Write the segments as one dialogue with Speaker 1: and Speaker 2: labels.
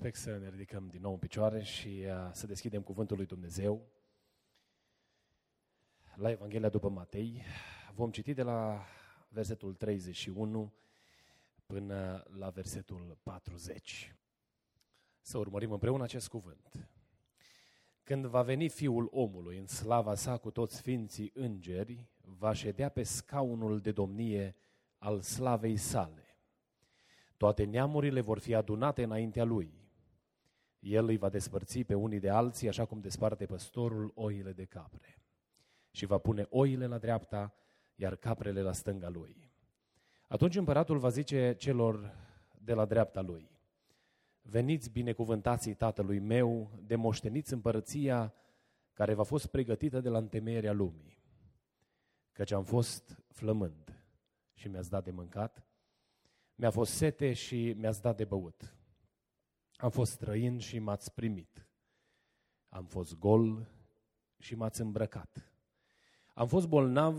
Speaker 1: Respect să ne ridicăm din nou în picioare și uh, să deschidem Cuvântul lui Dumnezeu. La Evanghelia după Matei vom citi de la versetul 31 până la versetul 40. Să urmărim împreună acest cuvânt. Când va veni Fiul omului în slava sa cu toți sfinții îngeri, va ședea pe scaunul de domnie al slavei sale toate neamurile vor fi adunate înaintea lui. El îi va despărți pe unii de alții, așa cum desparte păstorul oile de capre. Și va pune oile la dreapta, iar caprele la stânga lui. Atunci împăratul va zice celor de la dreapta lui, Veniți binecuvântații tatălui meu, de moșteniți împărăția care v-a fost pregătită de la întemeierea lumii. Căci am fost flămând și mi-ați dat de mâncat, mi-a fost sete și mi-ați dat de băut. Am fost străin și m-ați primit. Am fost gol și m-ați îmbrăcat. Am fost bolnav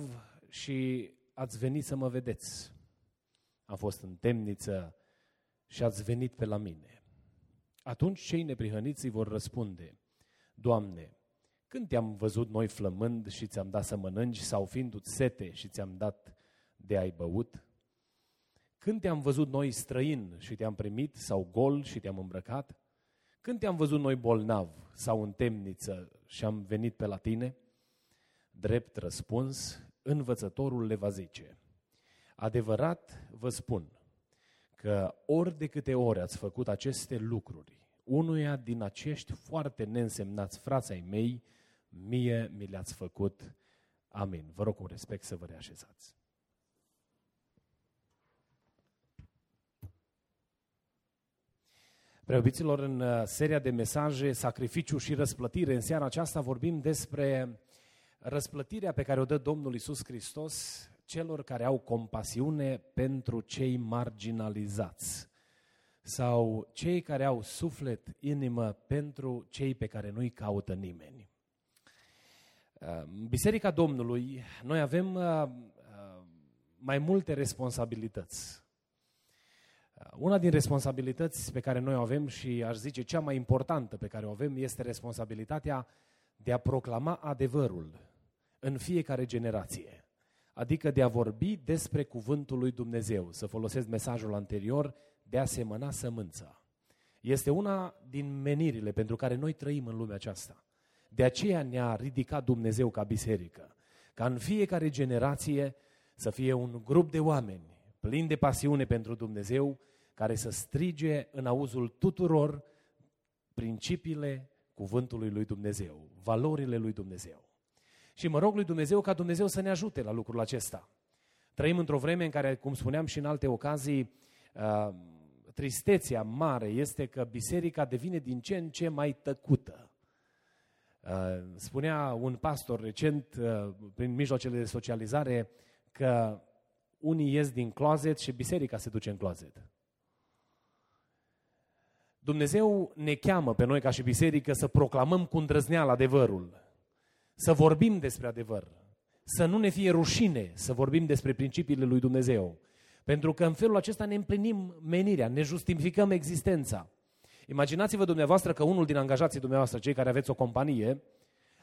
Speaker 1: și ați venit să mă vedeți. Am fost în temniță și ați venit pe la mine. Atunci cei neprihăniți îi vor răspunde, Doamne, când te-am văzut noi flămând și ți-am dat să mănânci sau fiindu-ți sete și ți-am dat de ai băut? Când te-am văzut noi străin și te-am primit sau gol și te-am îmbrăcat? Când te-am văzut noi bolnav sau în temniță și am venit pe la tine? Drept răspuns, învățătorul le va zice, adevărat vă spun că ori de câte ori ați făcut aceste lucruri, unuia din acești foarte neînsemnați frații mei, mie mi le-ați făcut. Amin. Vă rog cu respect să vă reașezați. Preobiților, în uh, seria de mesaje Sacrificiu și răsplătire, în seara aceasta vorbim despre răsplătirea pe care o dă Domnul Isus Hristos celor care au compasiune pentru cei marginalizați sau cei care au suflet, inimă pentru cei pe care nu-i caută nimeni. Uh, Biserica Domnului, noi avem uh, mai multe responsabilități una din responsabilități pe care noi o avem și aș zice cea mai importantă pe care o avem este responsabilitatea de a proclama adevărul în fiecare generație. Adică de a vorbi despre cuvântul lui Dumnezeu, să folosesc mesajul anterior, de a semăna sămânța. Este una din menirile pentru care noi trăim în lumea aceasta. De aceea ne-a ridicat Dumnezeu ca biserică, ca în fiecare generație să fie un grup de oameni plini de pasiune pentru Dumnezeu, care să strige în auzul tuturor principiile cuvântului lui Dumnezeu, valorile lui Dumnezeu. Și mă rog lui Dumnezeu ca Dumnezeu să ne ajute la lucrul acesta. Trăim într-o vreme în care, cum spuneam și în alte ocazii, uh, tristețea mare este că biserica devine din ce în ce mai tăcută. Uh, spunea un pastor recent, uh, prin mijloacele de socializare, că unii ies din closet și biserica se duce în closet. Dumnezeu ne cheamă pe noi ca și biserică să proclamăm cu îndrăzneală adevărul, să vorbim despre adevăr, să nu ne fie rușine să vorbim despre principiile lui Dumnezeu. Pentru că în felul acesta ne împlinim menirea, ne justificăm existența. Imaginați-vă dumneavoastră că unul din angajații dumneavoastră, cei care aveți o companie,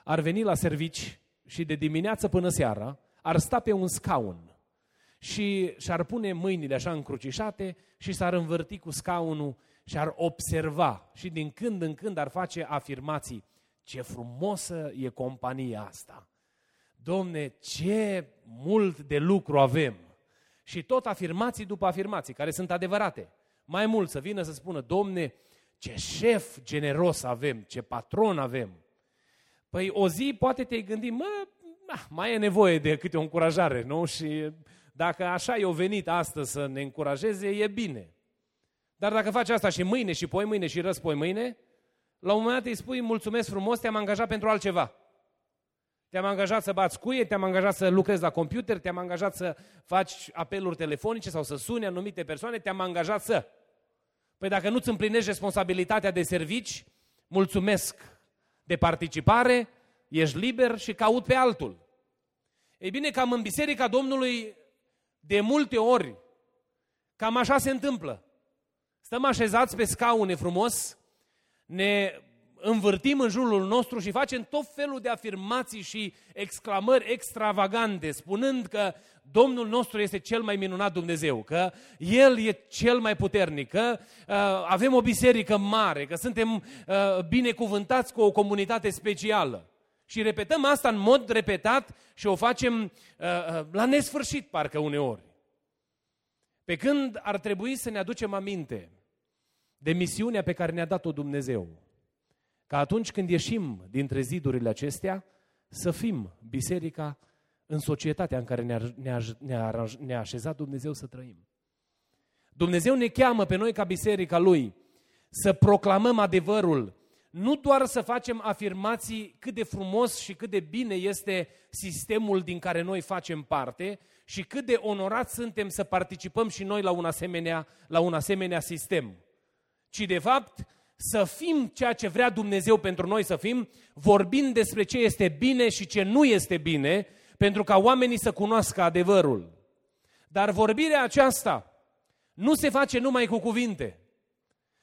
Speaker 1: ar veni la servici și de dimineață până seara ar sta pe un scaun și și-ar pune mâinile așa încrucișate și s-ar învârti cu scaunul și ar observa și din când în când ar face afirmații. Ce frumosă e compania asta! Domne, ce mult de lucru avem! Și tot afirmații după afirmații, care sunt adevărate. Mai mult să vină să spună, Domne, ce șef generos avem, ce patron avem. Păi o zi poate te-ai gândi, mă, ah, mai e nevoie de câte o încurajare, nu? Și dacă așa i-o venit astăzi să ne încurajeze, e bine. Dar dacă faci asta și mâine, și poi mâine, și răspoi mâine, la un moment dat îi spui mulțumesc frumos, te-am angajat pentru altceva. Te-am angajat să bați cuie, te-am angajat să lucrezi la computer, te-am angajat să faci apeluri telefonice sau să suni anumite persoane, te-am angajat să. Păi dacă nu-ți împlinești responsabilitatea de servici, mulțumesc de participare, ești liber și caut pe altul. Ei bine, cam în Biserica Domnului, de multe ori, cam așa se întâmplă. Stăm așezați pe scaune frumos, ne învârtim în jurul nostru și facem tot felul de afirmații și exclamări extravagante, spunând că Domnul nostru este cel mai minunat Dumnezeu, că El e cel mai puternic, că uh, avem o biserică mare, că suntem uh, binecuvântați cu o comunitate specială. Și repetăm asta în mod repetat și o facem uh, uh, la nesfârșit, parcă uneori. Pe când ar trebui să ne aducem aminte de misiunea pe care ne-a dat-o Dumnezeu. Ca atunci când ieșim dintre zidurile acestea, să fim biserica în societatea în care ne-a, ne-a, ne-a, ne-a așezat Dumnezeu să trăim. Dumnezeu ne cheamă pe noi ca biserica Lui să proclamăm adevărul, nu doar să facem afirmații cât de frumos și cât de bine este sistemul din care noi facem parte și cât de onorați suntem să participăm și noi la un asemenea, la un asemenea sistem ci de fapt să fim ceea ce vrea Dumnezeu pentru noi să fim, vorbind despre ce este bine și ce nu este bine, pentru ca oamenii să cunoască adevărul. Dar vorbirea aceasta nu se face numai cu cuvinte.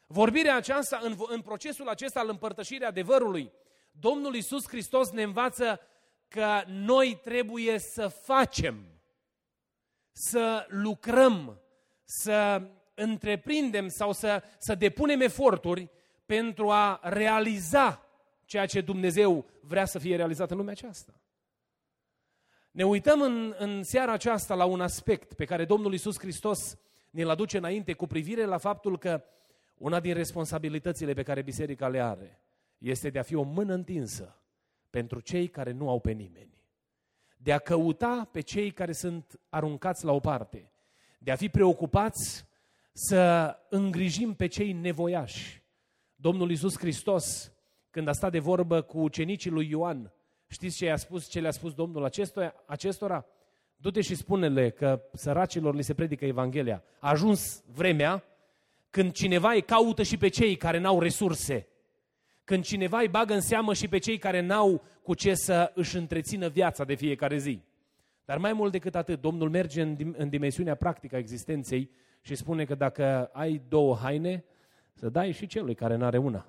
Speaker 1: Vorbirea aceasta, în, în procesul acesta al împărtășirii adevărului, Domnul Isus Hristos ne învață că noi trebuie să facem, să lucrăm, să întreprindem sau să, să depunem eforturi pentru a realiza ceea ce Dumnezeu vrea să fie realizat în lumea aceasta. Ne uităm în, în seara aceasta la un aspect pe care Domnul Isus Hristos ne-l aduce înainte cu privire la faptul că una din responsabilitățile pe care biserica le are este de a fi o mână întinsă pentru cei care nu au pe nimeni. De a căuta pe cei care sunt aruncați la o parte. De a fi preocupați să îngrijim pe cei nevoiași. Domnul Iisus Hristos, când a stat de vorbă cu ucenicii lui Ioan, știți ce, i-a spus, ce le-a spus Domnul acestora? acestora? Du-te și spune-le că săracilor li se predică Evanghelia. A ajuns vremea când cineva îi caută și pe cei care n-au resurse. Când cineva îi bagă în seamă și pe cei care n-au cu ce să își întrețină viața de fiecare zi. Dar mai mult decât atât, Domnul merge în, în dimensiunea practică a existenței și spune că dacă ai două haine, să dai și celui care n-are una.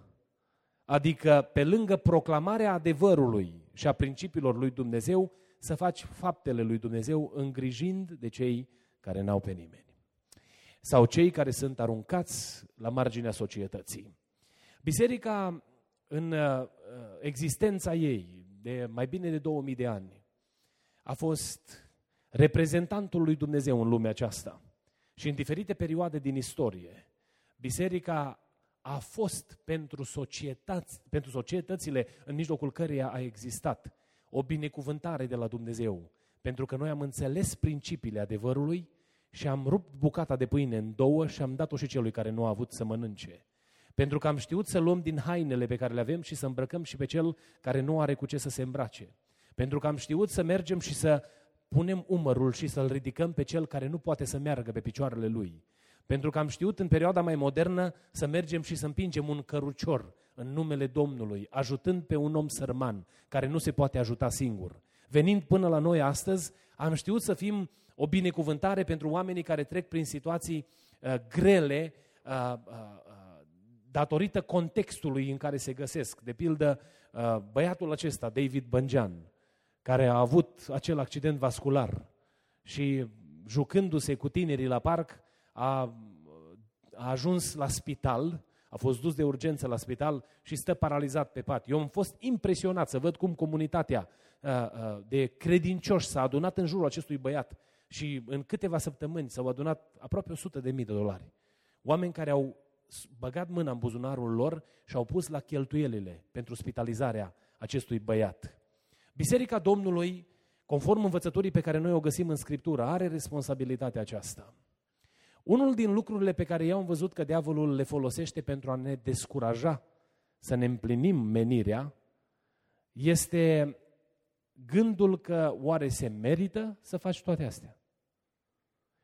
Speaker 1: Adică, pe lângă proclamarea adevărului și a principiilor lui Dumnezeu, să faci faptele lui Dumnezeu îngrijind de cei care n-au pe nimeni. Sau cei care sunt aruncați la marginea societății. Biserica, în uh, existența ei, de mai bine de 2000 de ani, a fost reprezentantul lui Dumnezeu în lumea aceasta. Și în diferite perioade din istorie, biserica a fost pentru, societăți, pentru societățile în mijlocul căreia a existat o binecuvântare de la Dumnezeu. Pentru că noi am înțeles principiile adevărului și am rupt bucata de pâine în două și am dat-o și celui care nu a avut să mănânce. Pentru că am știut să luăm din hainele pe care le avem și să îmbrăcăm și pe cel care nu are cu ce să se îmbrace. Pentru că am știut să mergem și să punem umărul și să-l ridicăm pe cel care nu poate să meargă pe picioarele lui. Pentru că am știut în perioada mai modernă să mergem și să împingem un cărucior în numele Domnului, ajutând pe un om sărman care nu se poate ajuta singur. Venind până la noi astăzi, am știut să fim o binecuvântare pentru oamenii care trec prin situații uh, grele uh, uh, uh, datorită contextului în care se găsesc. De pildă, uh, băiatul acesta, David Băngean, care a avut acel accident vascular și jucându-se cu tinerii la parc, a, a ajuns la spital, a fost dus de urgență la spital și stă paralizat pe pat. Eu am fost impresionat să văd cum comunitatea de credincioși s-a adunat în jurul acestui băiat și în câteva săptămâni s-au adunat aproape 100 de mii de dolari. Oameni care au băgat mâna în buzunarul lor și au pus la cheltuielile pentru spitalizarea acestui băiat. Biserica Domnului conform învățăturii pe care noi o găsim în Scriptură, are responsabilitatea aceasta. Unul din lucrurile pe care eu am văzut că diavolul le folosește pentru a ne descuraja să ne împlinim menirea, este gândul că oare se merită să faci toate astea?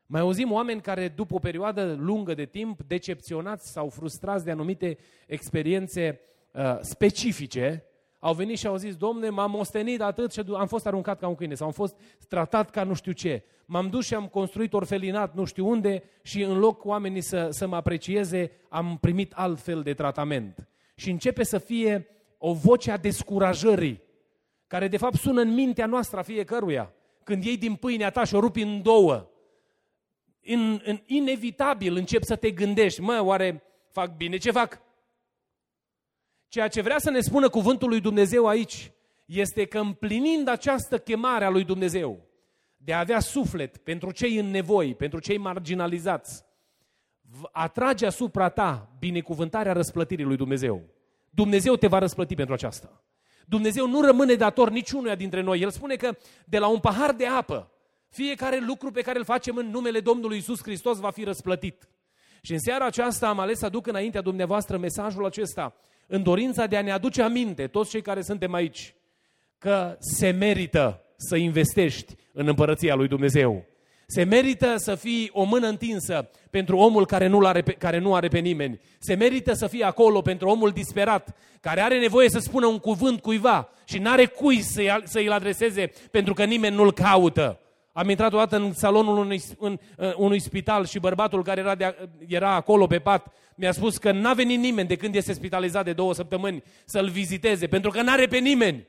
Speaker 1: Mai auzim oameni care după o perioadă lungă de timp, decepționați sau frustrați de anumite experiențe uh, specifice, au venit și au zis, domne, m-am ostenit atât și am fost aruncat ca un câine sau am fost tratat ca nu știu ce. M-am dus și am construit orfelinat nu știu unde și în loc oamenii să, să mă aprecieze, am primit altfel de tratament. Și începe să fie o voce a descurajării, care de fapt sună în mintea noastră a fiecăruia. Când iei din pâinea ta și o rupi în două, în, în inevitabil încep să te gândești, mă, oare fac bine ce fac? Ceea ce vrea să ne spună cuvântul lui Dumnezeu aici este că împlinind această chemare a lui Dumnezeu de a avea suflet pentru cei în nevoi, pentru cei marginalizați, atrage asupra ta binecuvântarea răsplătirii lui Dumnezeu. Dumnezeu te va răsplăti pentru aceasta. Dumnezeu nu rămâne dator niciunuia dintre noi. El spune că de la un pahar de apă, fiecare lucru pe care îl facem în numele Domnului Isus Hristos va fi răsplătit. Și în seara aceasta am ales să aduc înaintea dumneavoastră mesajul acesta, în dorința de a ne aduce aminte, toți cei care suntem aici, că se merită să investești în împărăția lui Dumnezeu. Se merită să fii o mână întinsă pentru omul care nu, are pe, care nu are pe nimeni. Se merită să fii acolo pentru omul disperat, care are nevoie să spună un cuvânt cuiva și nu are cui să-i, să-i adreseze pentru că nimeni nu-l caută. Am intrat odată în salonul unui, în, uh, unui spital și bărbatul care era, de, era acolo pe pat mi-a spus că n-a venit nimeni de când este spitalizat de două săptămâni să-l viziteze, pentru că n-are pe nimeni.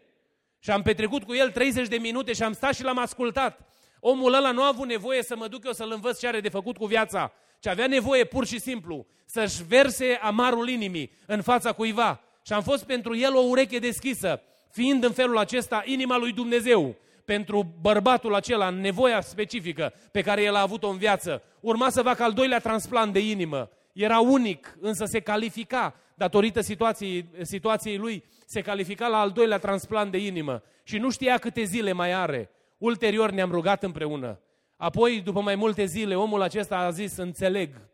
Speaker 1: Și am petrecut cu el 30 de minute și am stat și l-am ascultat. Omul ăla nu a avut nevoie să mă duc eu să-l învăț ce are de făcut cu viața, ci avea nevoie pur și simplu să-și verse amarul inimii în fața cuiva. Și am fost pentru el o ureche deschisă, fiind în felul acesta inima lui Dumnezeu pentru bărbatul acela în nevoia specifică pe care el a avut-o în viață. Urma să facă al doilea transplant de inimă. Era unic, însă se califica, datorită situației, situației lui, se califica la al doilea transplant de inimă și nu știa câte zile mai are. Ulterior ne-am rugat împreună. Apoi, după mai multe zile, omul acesta a zis, înțeleg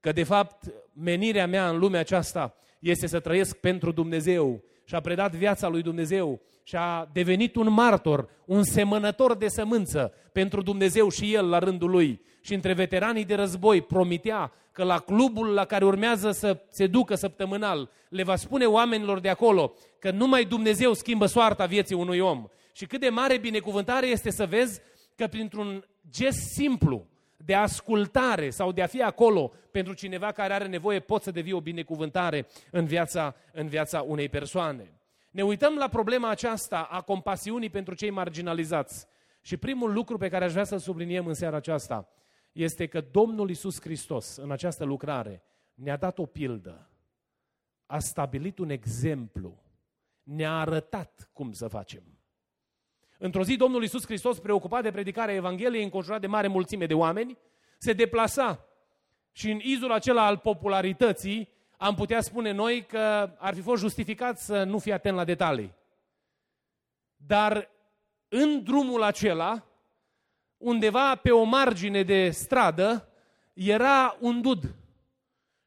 Speaker 1: că de fapt menirea mea în lumea aceasta este să trăiesc pentru Dumnezeu și a predat viața lui Dumnezeu și a devenit un martor, un semănător de sămânță pentru Dumnezeu și el la rândul lui. Și între veteranii de război promitea că la clubul la care urmează să se ducă săptămânal, le va spune oamenilor de acolo că numai Dumnezeu schimbă soarta vieții unui om. Și cât de mare binecuvântare este să vezi că printr-un gest simplu de ascultare sau de a fi acolo pentru cineva care are nevoie, poți să devii o binecuvântare în viața, în viața unei persoane. Ne uităm la problema aceasta a compasiunii pentru cei marginalizați. Și primul lucru pe care aș vrea să-l subliniem în seara aceasta este că Domnul Isus Hristos, în această lucrare, ne-a dat o pildă, a stabilit un exemplu, ne-a arătat cum să facem. Într-o zi, Domnul Isus Hristos, preocupat de predicarea Evangheliei, înconjurat de mare mulțime de oameni, se deplasa și în izul acela al popularității am putea spune noi că ar fi fost justificat să nu fie atent la detalii. Dar în drumul acela, undeva pe o margine de stradă, era un dud.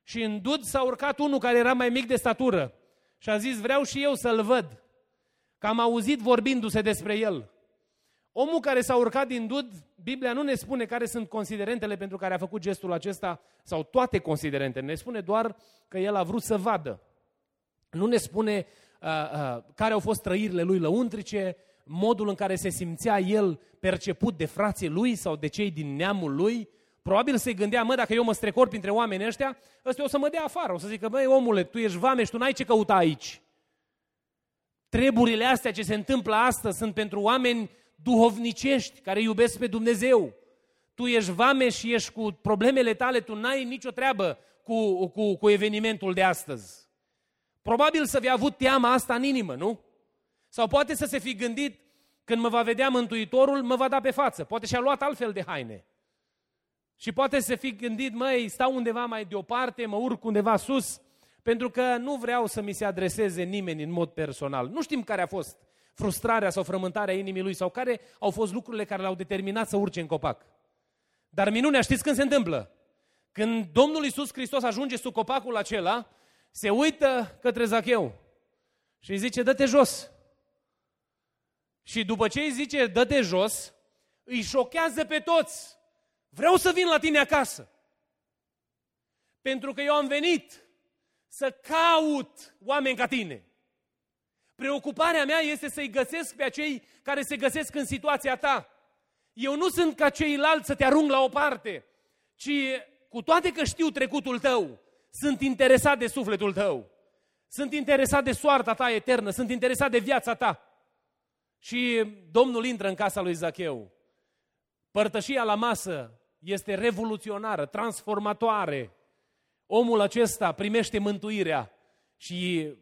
Speaker 1: Și în dud s-a urcat unul care era mai mic de statură. Și a zis, vreau și eu să-l văd. Că am auzit vorbindu-se despre el. Omul care s-a urcat din dud, Biblia nu ne spune care sunt considerentele pentru care a făcut gestul acesta, sau toate considerentele, ne spune doar că el a vrut să vadă. Nu ne spune uh, uh, care au fost trăirile lui lăuntrice, modul în care se simțea el perceput de frații lui sau de cei din neamul lui. Probabil se gândea, mă, dacă eu mă strecor printre oamenii ăștia, ăsta o să mă dea afară, o să zică, băi, omule, tu ești vameș și tu n-ai ce căuta aici. Treburile astea ce se întâmplă astăzi sunt pentru oameni duhovnicești, care iubesc pe Dumnezeu. Tu ești vame și ești cu problemele tale, tu n-ai nicio treabă cu, cu, cu evenimentul de astăzi. Probabil să fi avut teama asta în inimă, nu? Sau poate să se fi gândit, când mă va vedea Mântuitorul, mă va da pe față. Poate și-a luat altfel de haine. Și poate să fi gândit, măi, stau undeva mai deoparte, mă urc undeva sus, pentru că nu vreau să mi se adreseze nimeni în mod personal. Nu știm care a fost frustrarea sau frământarea inimii lui sau care au fost lucrurile care l-au determinat să urce în copac. Dar minunea, știți când se întâmplă? Când Domnul Iisus Hristos ajunge sub copacul acela, se uită către Zacheu și îi zice, dă-te jos. Și după ce îi zice, dă-te jos, îi șochează pe toți. Vreau să vin la tine acasă. Pentru că eu am venit să caut oameni ca tine. Preocuparea mea este să-i găsesc pe acei care se găsesc în situația ta. Eu nu sunt ca ceilalți să te arunc la o parte, ci cu toate că știu trecutul tău, sunt interesat de sufletul tău. Sunt interesat de soarta ta eternă, sunt interesat de viața ta. Și Domnul intră în casa lui Zacheu. Părtășia la masă este revoluționară, transformatoare. Omul acesta primește mântuirea și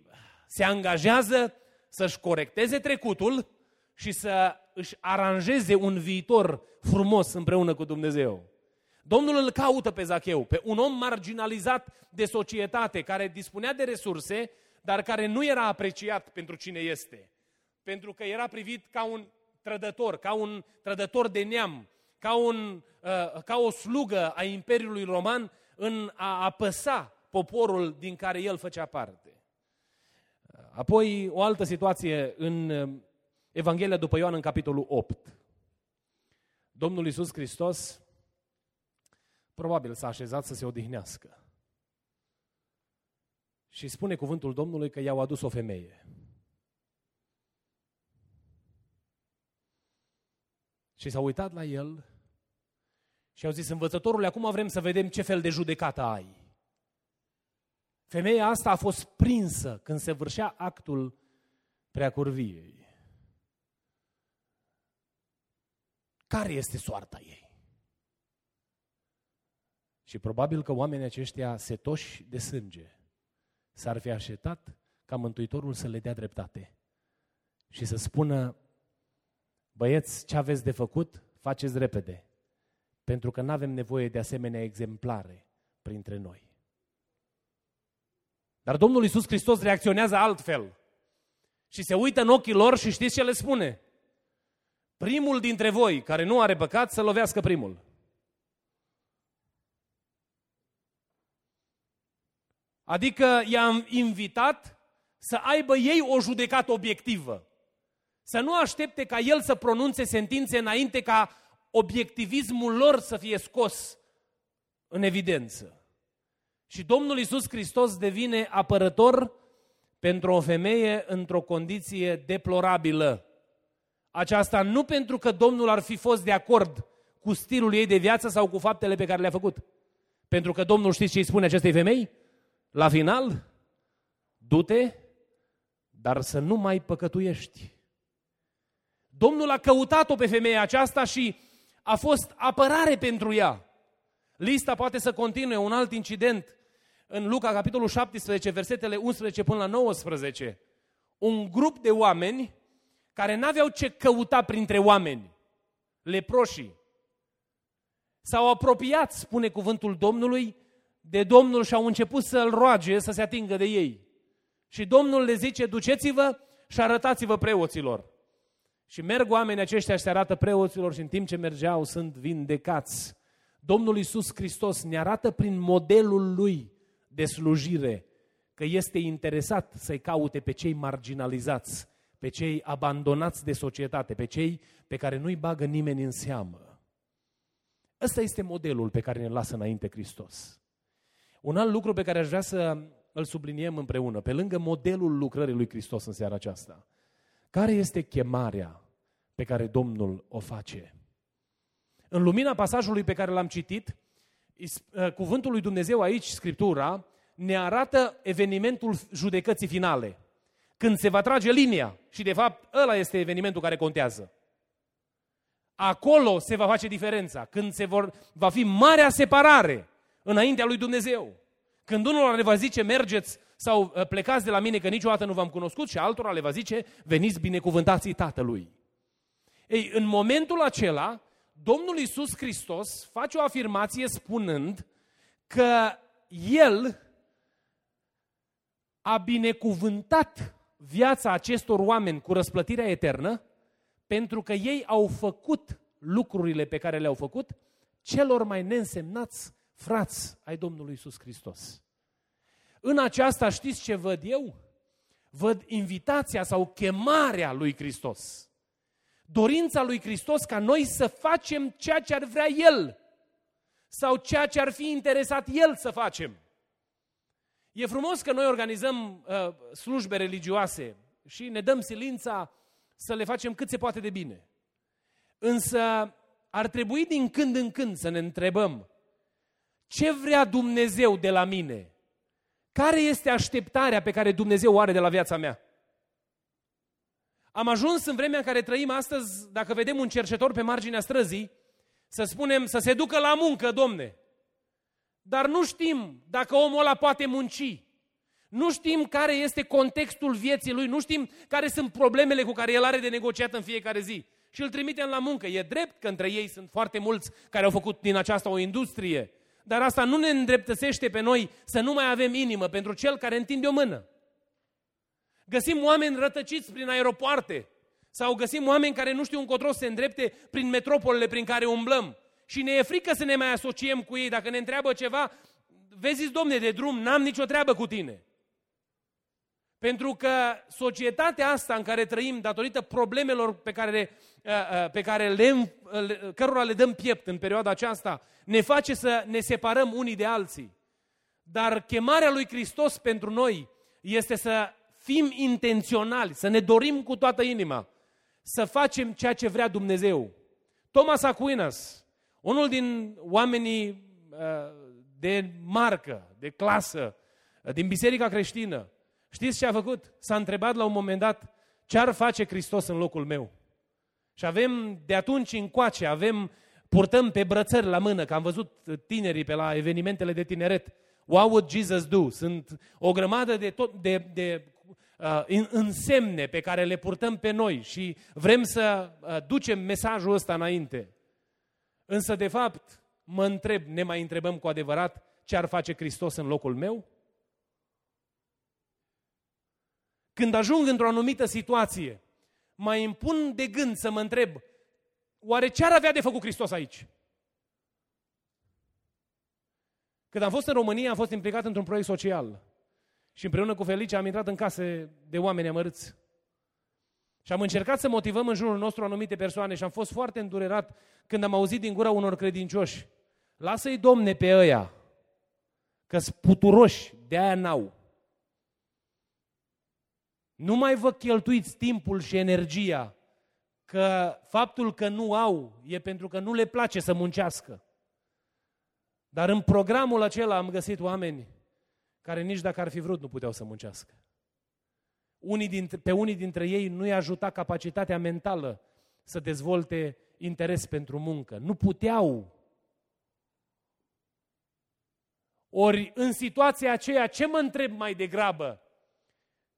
Speaker 1: se angajează să-și corecteze trecutul și să își aranjeze un viitor frumos împreună cu Dumnezeu. Domnul îl caută pe Zacheu, pe un om marginalizat de societate, care dispunea de resurse, dar care nu era apreciat pentru cine este. Pentru că era privit ca un trădător, ca un trădător de neam, ca, un, uh, ca o slugă a Imperiului Roman în a apăsa poporul din care el făcea parte. Apoi o altă situație în uh, Evanghelia după Ioan în capitolul 8. Domnul Iisus Hristos probabil s-a așezat să se odihnească. Și spune cuvântul Domnului că i-au adus o femeie. Și s-au uitat la el și au zis, învățătorule, acum vrem să vedem ce fel de judecată ai. Femeia asta a fost prinsă când se vârșea actul preacurviei. Care este soarta ei? Și probabil că oamenii aceștia setoși de sânge s-ar fi așteptat ca Mântuitorul să le dea dreptate și să spună, băieți, ce aveți de făcut, faceți repede, pentru că nu avem nevoie de asemenea exemplare printre noi. Dar Domnul Iisus Hristos reacționează altfel. Și se uită în ochii lor și știți ce le spune? Primul dintre voi care nu are păcat să lovească primul. Adică i-am invitat să aibă ei o judecată obiectivă. Să nu aștepte ca el să pronunțe sentințe înainte ca obiectivismul lor să fie scos în evidență. Și Domnul Iisus Hristos devine apărător pentru o femeie într-o condiție deplorabilă. Aceasta nu pentru că Domnul ar fi fost de acord cu stilul ei de viață sau cu faptele pe care le-a făcut. Pentru că Domnul știți ce îi spune acestei femei? La final, du-te, dar să nu mai păcătuiești. Domnul a căutat-o pe femeia aceasta și a fost apărare pentru ea. Lista poate să continue, un alt incident în Luca, capitolul 17, versetele 11 până la 19. Un grup de oameni care n-aveau ce căuta printre oameni, leproșii, s-au apropiat, spune cuvântul Domnului, de Domnul și au început să-L roage să se atingă de ei. Și Domnul le zice, duceți-vă și arătați-vă preoților. Și merg oamenii aceștia și se arată preoților și în timp ce mergeau sunt vindecați. Domnul Iisus Hristos ne arată prin modelul Lui de slujire că este interesat să-i caute pe cei marginalizați, pe cei abandonați de societate, pe cei pe care nu-i bagă nimeni în seamă. Ăsta este modelul pe care ne lasă înainte Hristos. Un alt lucru pe care aș vrea să îl subliniem împreună, pe lângă modelul lucrării lui Hristos în seara aceasta. Care este chemarea pe care Domnul o face? În lumina pasajului pe care l-am citit, ă, cuvântul lui Dumnezeu aici, Scriptura, ne arată evenimentul judecății finale. Când se va trage linia și de fapt ăla este evenimentul care contează. Acolo se va face diferența, când se vor, va fi marea separare înaintea lui Dumnezeu. Când unul le va zice mergeți sau ă, plecați de la mine că niciodată nu v-am cunoscut și altora le va zice veniți binecuvântații Tatălui. Ei, în momentul acela, Domnul Iisus Hristos face o afirmație spunând că El a binecuvântat viața acestor oameni cu răsplătirea eternă, pentru că ei au făcut lucrurile pe care le-au făcut celor mai neînsemnați frați ai Domnului Isus Hristos. În aceasta știți ce văd eu? Văd invitația sau chemarea lui Hristos. Dorința lui Hristos ca noi să facem ceea ce ar vrea El sau ceea ce ar fi interesat El să facem. E frumos că noi organizăm uh, slujbe religioase și ne dăm silința să le facem cât se poate de bine. Însă ar trebui din când în când să ne întrebăm ce vrea Dumnezeu de la mine? Care este așteptarea pe care Dumnezeu o are de la viața mea? Am ajuns în vremea în care trăim astăzi, dacă vedem un cercetor pe marginea străzii, să spunem să se ducă la muncă, domne. Dar nu știm dacă omul ăla poate munci. Nu știm care este contextul vieții lui, nu știm care sunt problemele cu care el are de negociat în fiecare zi. Și îl trimitem la muncă. E drept că între ei sunt foarte mulți care au făcut din aceasta o industrie. Dar asta nu ne îndreptățește pe noi să nu mai avem inimă pentru cel care întinde o mână. Găsim oameni rătăciți prin aeropoarte sau găsim oameni care nu știu încotro să se îndrepte prin metropolele prin care umblăm. Și ne e frică să ne mai asociem cu ei. Dacă ne întreabă ceva, vezi, domne, de drum, n-am nicio treabă cu tine. Pentru că societatea asta în care trăim, datorită problemelor pe care, le, uh, uh, pe care le, cărora le dăm piept în perioada aceasta, ne face să ne separăm unii de alții. Dar chemarea lui Hristos pentru noi este să fim intenționali, să ne dorim cu toată inima, să facem ceea ce vrea Dumnezeu. Thomas Aquinas, unul din oamenii uh, de marcă, de clasă, din biserica creștină, Știți ce a făcut? S-a întrebat la un moment dat ce ar face Hristos în locul meu. Și avem de atunci încoace, avem, purtăm pe brățări la mână, că am văzut tinerii pe la evenimentele de tineret. What would Jesus do? Sunt o grămadă de, tot, de, de uh, însemne pe care le purtăm pe noi și vrem să uh, ducem mesajul ăsta înainte. Însă, de fapt, mă întreb, ne mai întrebăm cu adevărat ce ar face Hristos în locul meu? Când ajung într-o anumită situație, mai impun de gând să mă întreb, oare ce ar avea de făcut Hristos aici? Când am fost în România, am fost implicat într-un proiect social. Și împreună cu Felice am intrat în case de oameni amărâți. Și am încercat să motivăm în jurul nostru anumite persoane și am fost foarte îndurerat când am auzit din gura unor credincioși. Lasă-i, domne, pe ăia, că sunt puturoși, de aia n-au. Nu mai vă cheltuiți timpul și energia că faptul că nu au e pentru că nu le place să muncească. Dar în programul acela am găsit oameni care nici dacă ar fi vrut nu puteau să muncească. Unii dintre, pe unii dintre ei nu i-a ajutat capacitatea mentală să dezvolte interes pentru muncă. Nu puteau. Ori în situația aceea, ce mă întreb mai degrabă?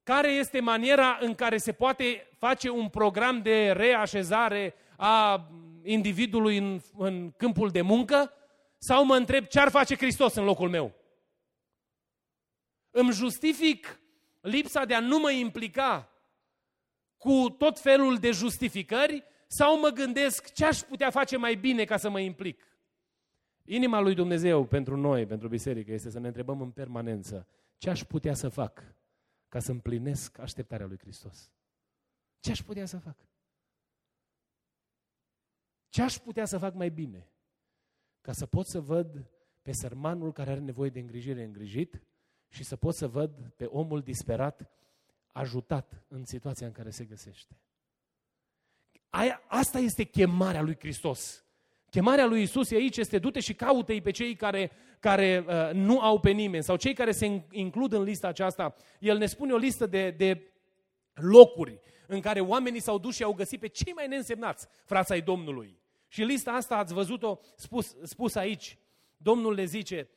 Speaker 1: Care este maniera în care se poate face un program de reașezare a individului în, în câmpul de muncă? Sau mă întreb ce ar face Hristos în locul meu? Îmi justific lipsa de a nu mă implica cu tot felul de justificări sau mă gândesc ce aș putea face mai bine ca să mă implic? Inima lui Dumnezeu pentru noi, pentru biserică, este să ne întrebăm în permanență ce aș putea să fac ca să împlinesc așteptarea lui Hristos. Ce aș putea să fac? Ce aș putea să fac mai bine? Ca să pot să văd pe sărmanul care are nevoie de îngrijire îngrijit și să pot să văd pe omul disperat ajutat în situația în care se găsește. Aia, asta este chemarea lui Hristos. Chemarea lui Isus aici este du-te și caută-i pe cei care, care uh, nu au pe nimeni sau cei care se includ în lista aceasta. El ne spune o listă de, de locuri în care oamenii s-au dus și au găsit pe cei mai neînsemnați frața ai Domnului. Și lista asta ați văzut-o spus, spus aici. Domnul le zice,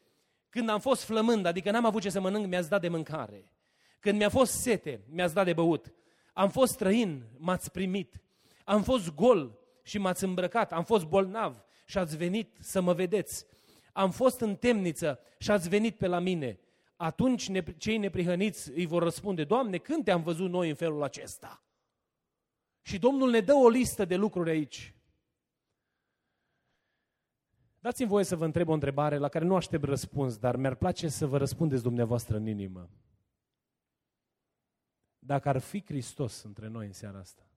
Speaker 1: când am fost flămând, adică n-am avut ce să mănânc, mi-ați dat de mâncare. Când mi-a fost sete, mi-ați dat de băut. Am fost străin, m-ați primit. Am fost gol, și m-ați îmbrăcat, am fost bolnav și ați venit să mă vedeți. Am fost în temniță și ați venit pe la mine. atunci cei neprihăniți îi vor răspunde, Doamne, când te-am văzut noi în felul acesta? Și Domnul ne dă o listă de lucruri aici. Dați-mi voie să vă întreb o întrebare la care nu aștept răspuns, dar mi-ar place să vă răspundeți dumneavoastră în inimă. Dacă ar fi Hristos între noi în seara asta,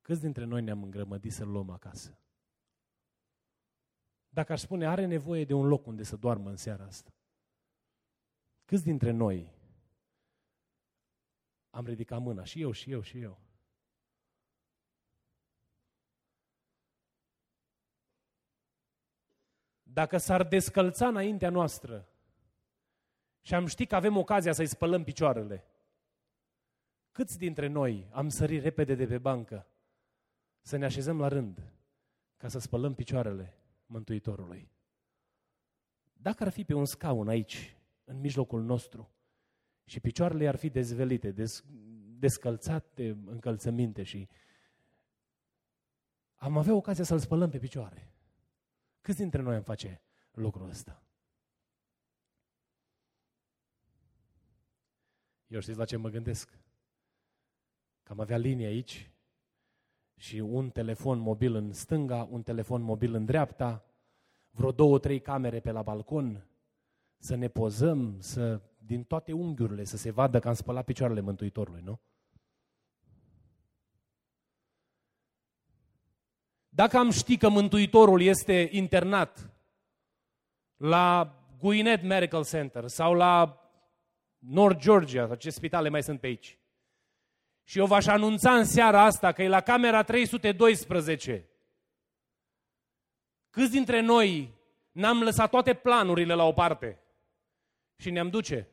Speaker 1: câți dintre noi ne-am îngrămădit să-L luăm acasă? Dacă aș spune, are nevoie de un loc unde să doarmă în seara asta. Câți dintre noi am ridicat mâna? Și eu, și eu, și eu. Dacă s-ar descălța înaintea noastră și am ști că avem ocazia să-i spălăm picioarele, câți dintre noi am sărit repede de pe bancă să ne așezăm la rând ca să spălăm picioarele Mântuitorului? Dacă ar fi pe un scaun aici, în mijlocul nostru, și picioarele ar fi dezvelite, des, descălțate încălțăminte și am avea ocazia să-l spălăm pe picioare. Câți dintre noi am face lucrul ăsta? Eu știți la ce mă gândesc? Că am avea linie aici și un telefon mobil în stânga, un telefon mobil în dreapta, vreo două, trei camere pe la balcon, să ne pozăm, să, din toate unghiurile, să se vadă că am spălat picioarele Mântuitorului, nu? Dacă am ști că Mântuitorul este internat la Guinet Medical Center sau la North Georgia, sau ce spitale mai sunt pe aici, și eu v-aș anunța în seara asta că e la camera 312, câți dintre noi n-am lăsat toate planurile la o parte și ne-am duce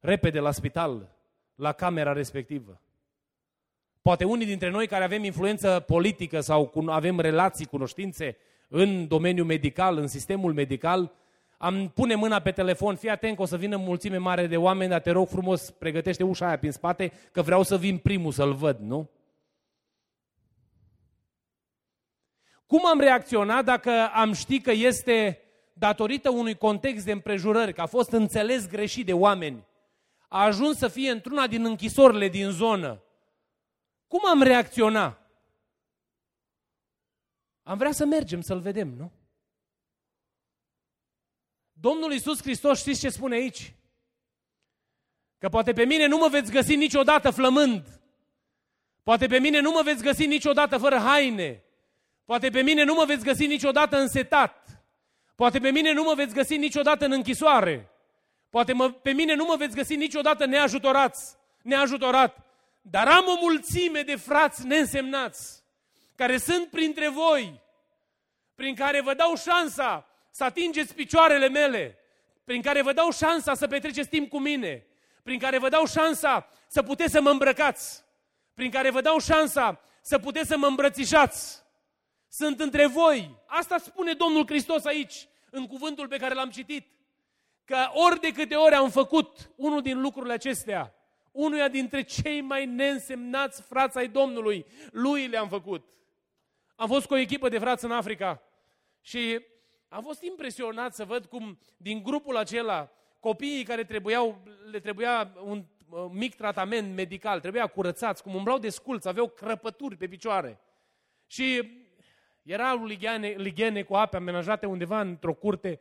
Speaker 1: repede la spital, la camera respectivă? Poate unii dintre noi care avem influență politică sau avem relații, cunoștințe în domeniul medical, în sistemul medical, am pune mâna pe telefon, fii atent că o să vină mulțime mare de oameni, dar te rog frumos, pregătește ușa aia prin spate, că vreau să vin primul să-l văd, nu? Cum am reacționat dacă am ști că este datorită unui context de împrejurări, că a fost înțeles greșit de oameni, a ajuns să fie într-una din închisorile din zonă, cum am reacționa? Am vrea să mergem să-L vedem, nu? Domnul Iisus Hristos, știți ce spune aici? Că poate pe mine nu mă veți găsi niciodată flămând. Poate pe mine nu mă veți găsi niciodată fără haine. Poate pe mine nu mă veți găsi niciodată însetat. Poate pe mine nu mă veți găsi niciodată în închisoare. Poate mă, pe mine nu mă veți găsi niciodată neajutorați, neajutorat. Dar am o mulțime de frați neînsemnați care sunt printre voi, prin care vă dau șansa să atingeți picioarele mele, prin care vă dau șansa să petreceți timp cu mine, prin care vă dau șansa să puteți să mă îmbrăcați, prin care vă dau șansa să puteți să mă îmbrățișați. Sunt între voi. Asta spune Domnul Hristos aici, în cuvântul pe care l-am citit. Că ori de câte ori am făcut unul din lucrurile acestea, unuia dintre cei mai neînsemnați frați ai Domnului. Lui le-am făcut. Am fost cu o echipă de frați în Africa și am fost impresionat să văd cum din grupul acela copiii care trebuiau, le trebuia un mic tratament medical, trebuia curățați, cum umblau de sculți, aveau crăpături pe picioare. Și erau ligiene, ligiene cu ape amenajate undeva într-o curte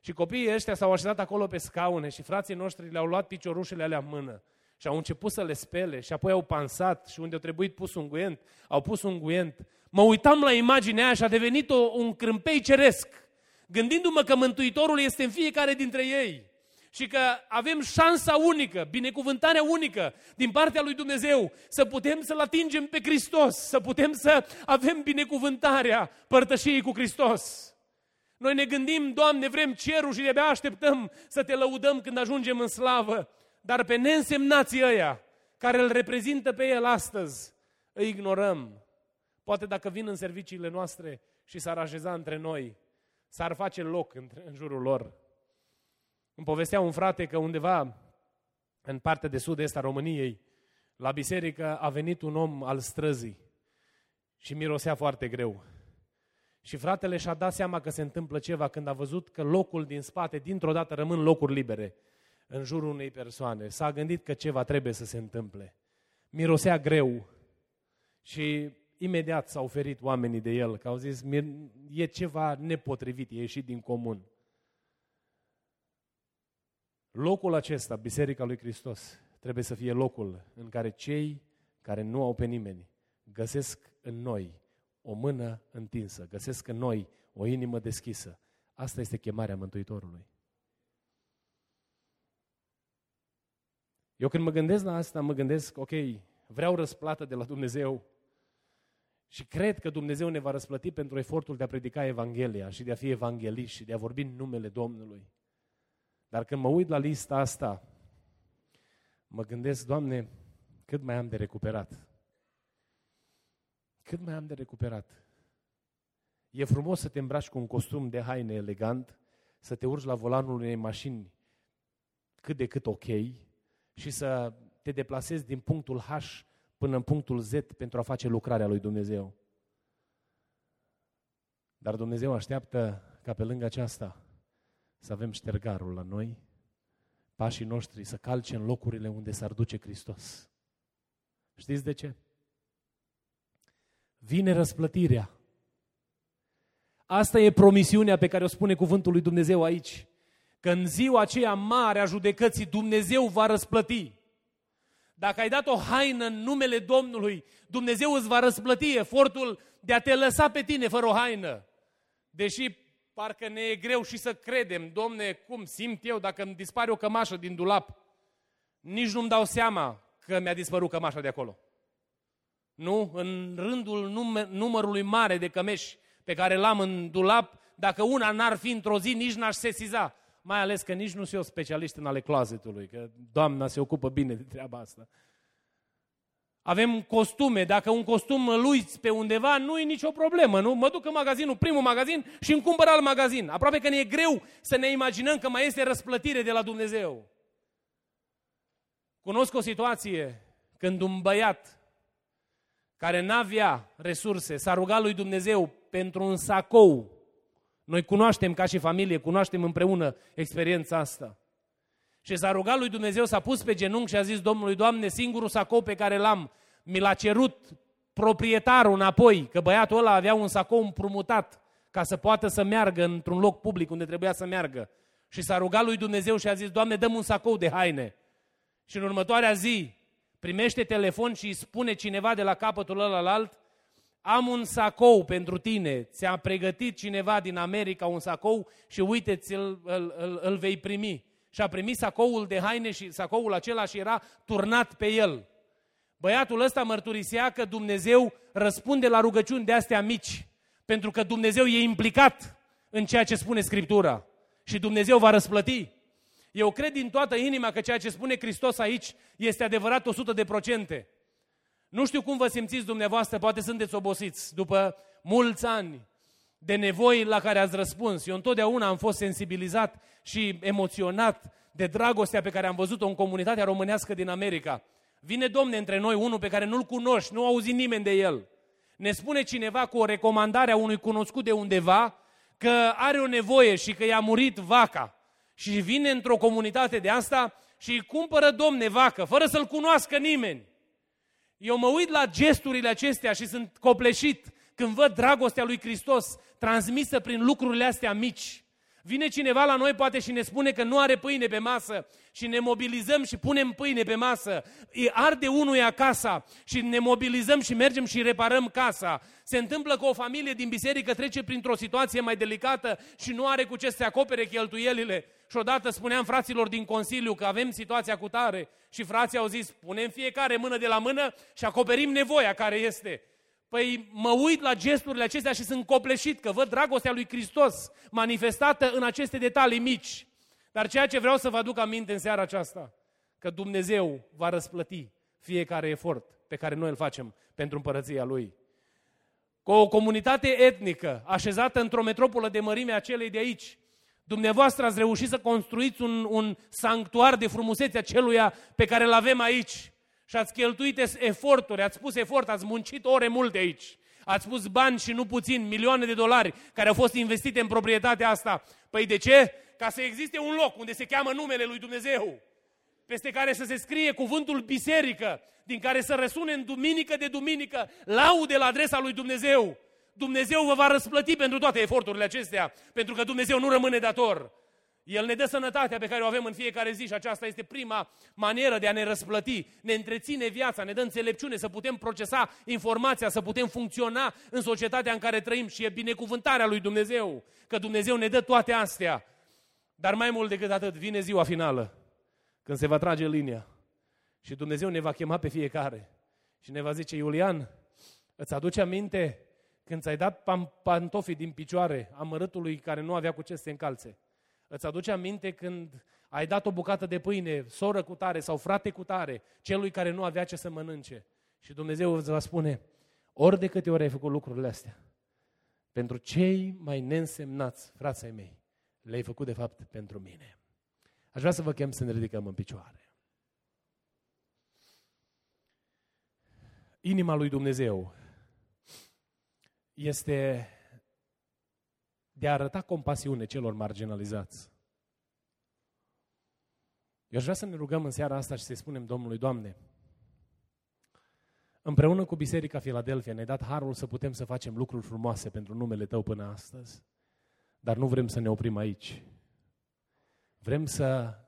Speaker 1: și copiii ăștia s-au așezat acolo pe scaune și frații noștri le-au luat piciorușele alea în mână și au început să le spele și apoi au pansat și unde au trebuit pus un guient, au pus un guient. Mă uitam la imaginea aia și a devenit o, un crâmpei ceresc, gândindu-mă că Mântuitorul este în fiecare dintre ei și că avem șansa unică, binecuvântarea unică din partea lui Dumnezeu să putem să-L atingem pe Hristos, să putem să avem binecuvântarea părtășiei cu Hristos. Noi ne gândim, Doamne, vrem cerul și de-abia așteptăm să te lăudăm când ajungem în slavă dar pe neînsemnații ăia care îl reprezintă pe el astăzi, îi ignorăm. Poate dacă vin în serviciile noastre și s-ar așeza între noi, s-ar face loc în, în jurul lor. Îmi povestea un frate că undeva în partea de sud-est a României, la biserică a venit un om al străzii și mirosea foarte greu. Și fratele și-a dat seama că se întâmplă ceva când a văzut că locul din spate, dintr-o dată, rămân locuri libere în jurul unei persoane. S-a gândit că ceva trebuie să se întâmple. Mirosea greu și imediat s-au oferit oamenii de el, că au zis, e ceva nepotrivit, e ieșit din comun. Locul acesta, Biserica lui Hristos, trebuie să fie locul în care cei care nu au pe nimeni găsesc în noi o mână întinsă, găsesc în noi o inimă deschisă. Asta este chemarea Mântuitorului. Eu când mă gândesc la asta, mă gândesc, ok, vreau răsplată de la Dumnezeu și cred că Dumnezeu ne va răsplăti pentru efortul de a predica Evanghelia și de a fi evangeliști și de a vorbi în numele Domnului. Dar când mă uit la lista asta, mă gândesc, Doamne, cât mai am de recuperat? Cât mai am de recuperat? E frumos să te îmbraci cu un costum de haine elegant, să te urci la volanul unei mașini cât de cât ok și să te deplasezi din punctul H până în punctul Z pentru a face lucrarea lui Dumnezeu. Dar Dumnezeu așteaptă ca pe lângă aceasta să avem ștergarul la noi, pașii noștri să calce în locurile unde s-ar duce Hristos. Știți de ce? Vine răsplătirea. Asta e promisiunea pe care o spune cuvântul lui Dumnezeu aici. Că în ziua aceea mare a judecății Dumnezeu va răsplăti. Dacă ai dat o haină în numele Domnului, Dumnezeu îți va răsplăti efortul de a te lăsa pe tine fără o haină. Deși parcă ne e greu și să credem, Domne, cum simt eu dacă îmi dispare o cămașă din dulap, nici nu-mi dau seama că mi-a dispărut cămașa de acolo. Nu? În rândul num- numărului mare de cămeși pe care l-am în dulap, dacă una n-ar fi într-o zi, nici n-aș sesiza. Mai ales că nici nu sunt eu specialist în ale closetului, că doamna se ocupă bine de treaba asta. Avem costume, dacă un costum îl uiți pe undeva, nu e nicio problemă, nu? Mă duc în magazinul, primul magazin și îmi cumpăr alt magazin. Aproape că ne e greu să ne imaginăm că mai este răsplătire de la Dumnezeu. Cunosc o situație când un băiat care n-avea resurse s-a rugat lui Dumnezeu pentru un sacou. Noi cunoaștem ca și familie, cunoaștem împreună experiența asta. Și s-a rugat lui Dumnezeu, s-a pus pe genunchi și a zis Domnului, Doamne, singurul sacou pe care l-am, mi l-a cerut proprietarul înapoi, că băiatul ăla avea un sacou împrumutat ca să poată să meargă într-un loc public unde trebuia să meargă. Și s-a rugat lui Dumnezeu și a zis, Doamne, dăm un sacou de haine. Și în următoarea zi primește telefon și îi spune cineva de la capătul ălalt, am un sacou pentru tine, ți-a pregătit cineva din America un sacou și uite, îl, îl, îl, îl vei primi și a primit sacoul de haine și sacoul acela și era turnat pe el. Băiatul ăsta mărturisea că Dumnezeu răspunde la rugăciuni de astea mici, pentru că Dumnezeu e implicat în ceea ce spune Scriptura și Dumnezeu va răsplăti. Eu cred din toată inima că ceea ce spune Hristos aici este adevărat 100 de procente. Nu știu cum vă simțiți dumneavoastră, poate sunteți obosiți după mulți ani de nevoi la care ați răspuns. Eu întotdeauna am fost sensibilizat și emoționat de dragostea pe care am văzut-o în comunitatea românească din America. Vine domne între noi unul pe care nu-l cunoști, nu auzi nimeni de el. Ne spune cineva cu o recomandare a unui cunoscut de undeva că are o nevoie și că i-a murit vaca. Și vine într-o comunitate de asta și îi cumpără domne vacă, fără să-l cunoască nimeni. Eu mă uit la gesturile acestea și sunt copleșit când văd dragostea lui Hristos transmisă prin lucrurile astea mici. Vine cineva la noi poate și ne spune că nu are pâine pe masă și ne mobilizăm și punem pâine pe masă. Arde unuia casa și ne mobilizăm și mergem și reparăm casa. Se întâmplă că o familie din biserică trece printr-o situație mai delicată și nu are cu ce să acopere cheltuielile. Și odată spuneam fraților din Consiliu că avem situația cu tare și frații au zis punem fiecare mână de la mână și acoperim nevoia care este. Păi mă uit la gesturile acestea și sunt copleșit că văd dragostea lui Hristos manifestată în aceste detalii mici. Dar ceea ce vreau să vă aduc aminte în seara aceasta, că Dumnezeu va răsplăti fiecare efort pe care noi îl facem pentru împărăția Lui. Cu o comunitate etnică așezată într-o metropolă de mărime a celei de aici, dumneavoastră ați reușit să construiți un, un sanctuar de frumusețe a celuia pe care îl avem aici și ați cheltuit eforturi, ați pus efort, ați muncit ore multe aici. Ați pus bani și nu puțin, milioane de dolari care au fost investite în proprietatea asta. Păi de ce? Ca să existe un loc unde se cheamă numele lui Dumnezeu, peste care să se scrie cuvântul biserică, din care să răsune în duminică de duminică laude la adresa lui Dumnezeu. Dumnezeu vă va răsplăti pentru toate eforturile acestea, pentru că Dumnezeu nu rămâne dator. El ne dă sănătatea pe care o avem în fiecare zi și aceasta este prima manieră de a ne răsplăti. Ne întreține viața, ne dă înțelepciune să putem procesa informația, să putem funcționa în societatea în care trăim și e binecuvântarea lui Dumnezeu, că Dumnezeu ne dă toate astea. Dar mai mult decât atât, vine ziua finală, când se va trage linia și Dumnezeu ne va chema pe fiecare și ne va zice, Iulian, îți aduce aminte când ți-ai dat pantofii din picioare amărâtului care nu avea cu ce să se încalțe? Îți aduce aminte când ai dat o bucată de pâine, soră cu tare sau frate cu tare, celui care nu avea ce să mănânce. Și Dumnezeu îți va spune, ori de câte ori ai făcut lucrurile astea, pentru cei mai neînsemnați, frații mei, le-ai făcut de fapt pentru mine. Aș vrea să vă chem să ne ridicăm în picioare. Inima lui Dumnezeu este de a arăta compasiune celor marginalizați. Eu aș vrea să ne rugăm în seara asta și să-i spunem Domnului, Doamne, împreună cu Biserica Filadelfia ne-ai dat harul să putem să facem lucruri frumoase pentru numele Tău până astăzi, dar nu vrem să ne oprim aici. Vrem să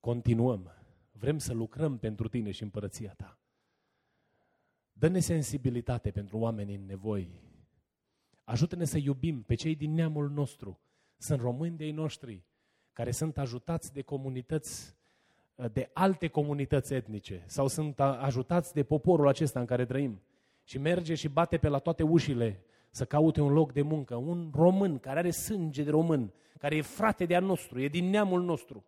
Speaker 1: continuăm, vrem să lucrăm pentru Tine și împărăția Ta. Dă-ne sensibilitate pentru oamenii în nevoi, Ajută-ne să iubim pe cei din neamul nostru. Sunt români de ei noștri care sunt ajutați de comunități, de alte comunități etnice sau sunt ajutați de poporul acesta în care trăim. Și merge și bate pe la toate ușile să caute un loc de muncă. Un român care are sânge de român, care e frate de-a nostru, e din neamul nostru.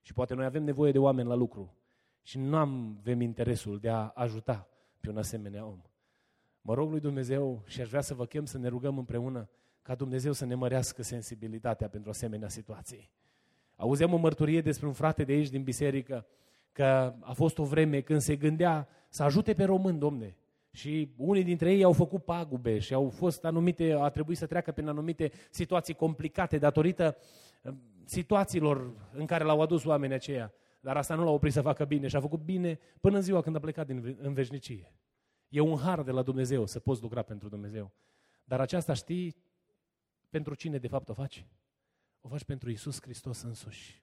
Speaker 1: Și poate noi avem nevoie de oameni la lucru și nu avem interesul de a ajuta pe un asemenea om. Mă rog lui Dumnezeu și aș vrea să vă chem să ne rugăm împreună ca Dumnezeu să ne mărească sensibilitatea pentru asemenea situații. Auzeam o mărturie despre un frate de aici din biserică că a fost o vreme când se gândea să ajute pe români, domne. Și unii dintre ei au făcut pagube și au fost anumite, a trebuit să treacă prin anumite situații complicate datorită uh, situațiilor în care l-au adus oamenii aceia. Dar asta nu l-a oprit să facă bine și a făcut bine până în ziua când a plecat din, în veșnicie. E un har de la Dumnezeu să poți lucra pentru Dumnezeu. Dar aceasta știi pentru cine de fapt o faci? O faci pentru Isus Hristos însuși.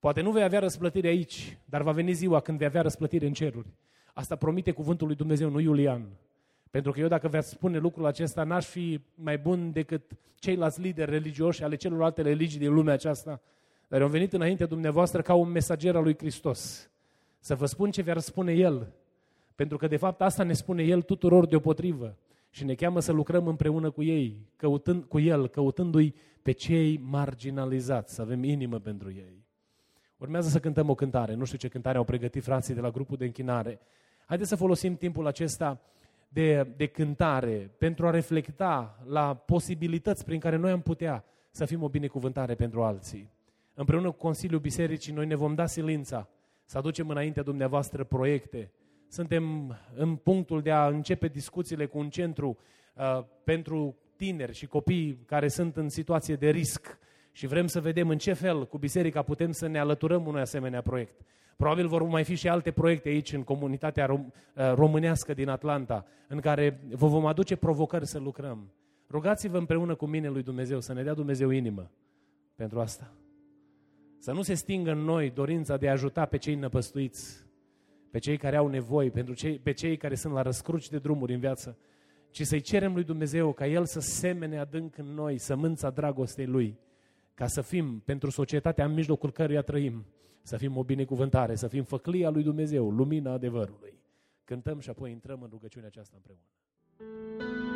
Speaker 1: Poate nu vei avea răsplătire aici, dar va veni ziua când vei avea răsplătire în ceruri. Asta promite cuvântul lui Dumnezeu, nu Iulian. Pentru că eu dacă veți spune lucrul acesta, n-aș fi mai bun decât ceilalți lideri religioși ale celorlalte religii din lumea aceasta. Dar eu am venit înainte dumneavoastră ca un mesager al lui Hristos. Să vă spun ce vi-ar spune El pentru că, de fapt, asta ne spune El tuturor deopotrivă. Și ne cheamă să lucrăm împreună cu ei, căutând, cu El, căutându-i pe cei marginalizați, să avem inimă pentru ei. Urmează să cântăm o cântare. Nu știu ce cântare au pregătit frații de la grupul de închinare. Haideți să folosim timpul acesta de, de cântare pentru a reflecta la posibilități prin care noi am putea să fim o binecuvântare pentru alții. Împreună cu Consiliul Bisericii, noi ne vom da silința să aducem înaintea dumneavoastră proiecte, suntem în punctul de a începe discuțiile cu un centru uh, pentru tineri și copii care sunt în situație de risc și vrem să vedem în ce fel cu biserica putem să ne alăturăm unui asemenea proiect. Probabil vor mai fi și alte proiecte aici în comunitatea rom- uh, românească din Atlanta, în care vă vom aduce provocări să lucrăm. Rugați-vă împreună cu mine lui Dumnezeu să ne dea Dumnezeu inimă pentru asta. Să nu se stingă în noi dorința de a ajuta pe cei năpăstuiți, pe cei care au nevoi, pentru cei, pe cei care sunt la răscruci de drumuri în viață, ci să-i cerem lui Dumnezeu ca El să semene adânc în noi sămânța dragostei Lui, ca să fim pentru societatea în mijlocul căruia trăim, să fim o binecuvântare, să fim făclia lui Dumnezeu, lumina adevărului. Cântăm și apoi intrăm în rugăciunea aceasta împreună.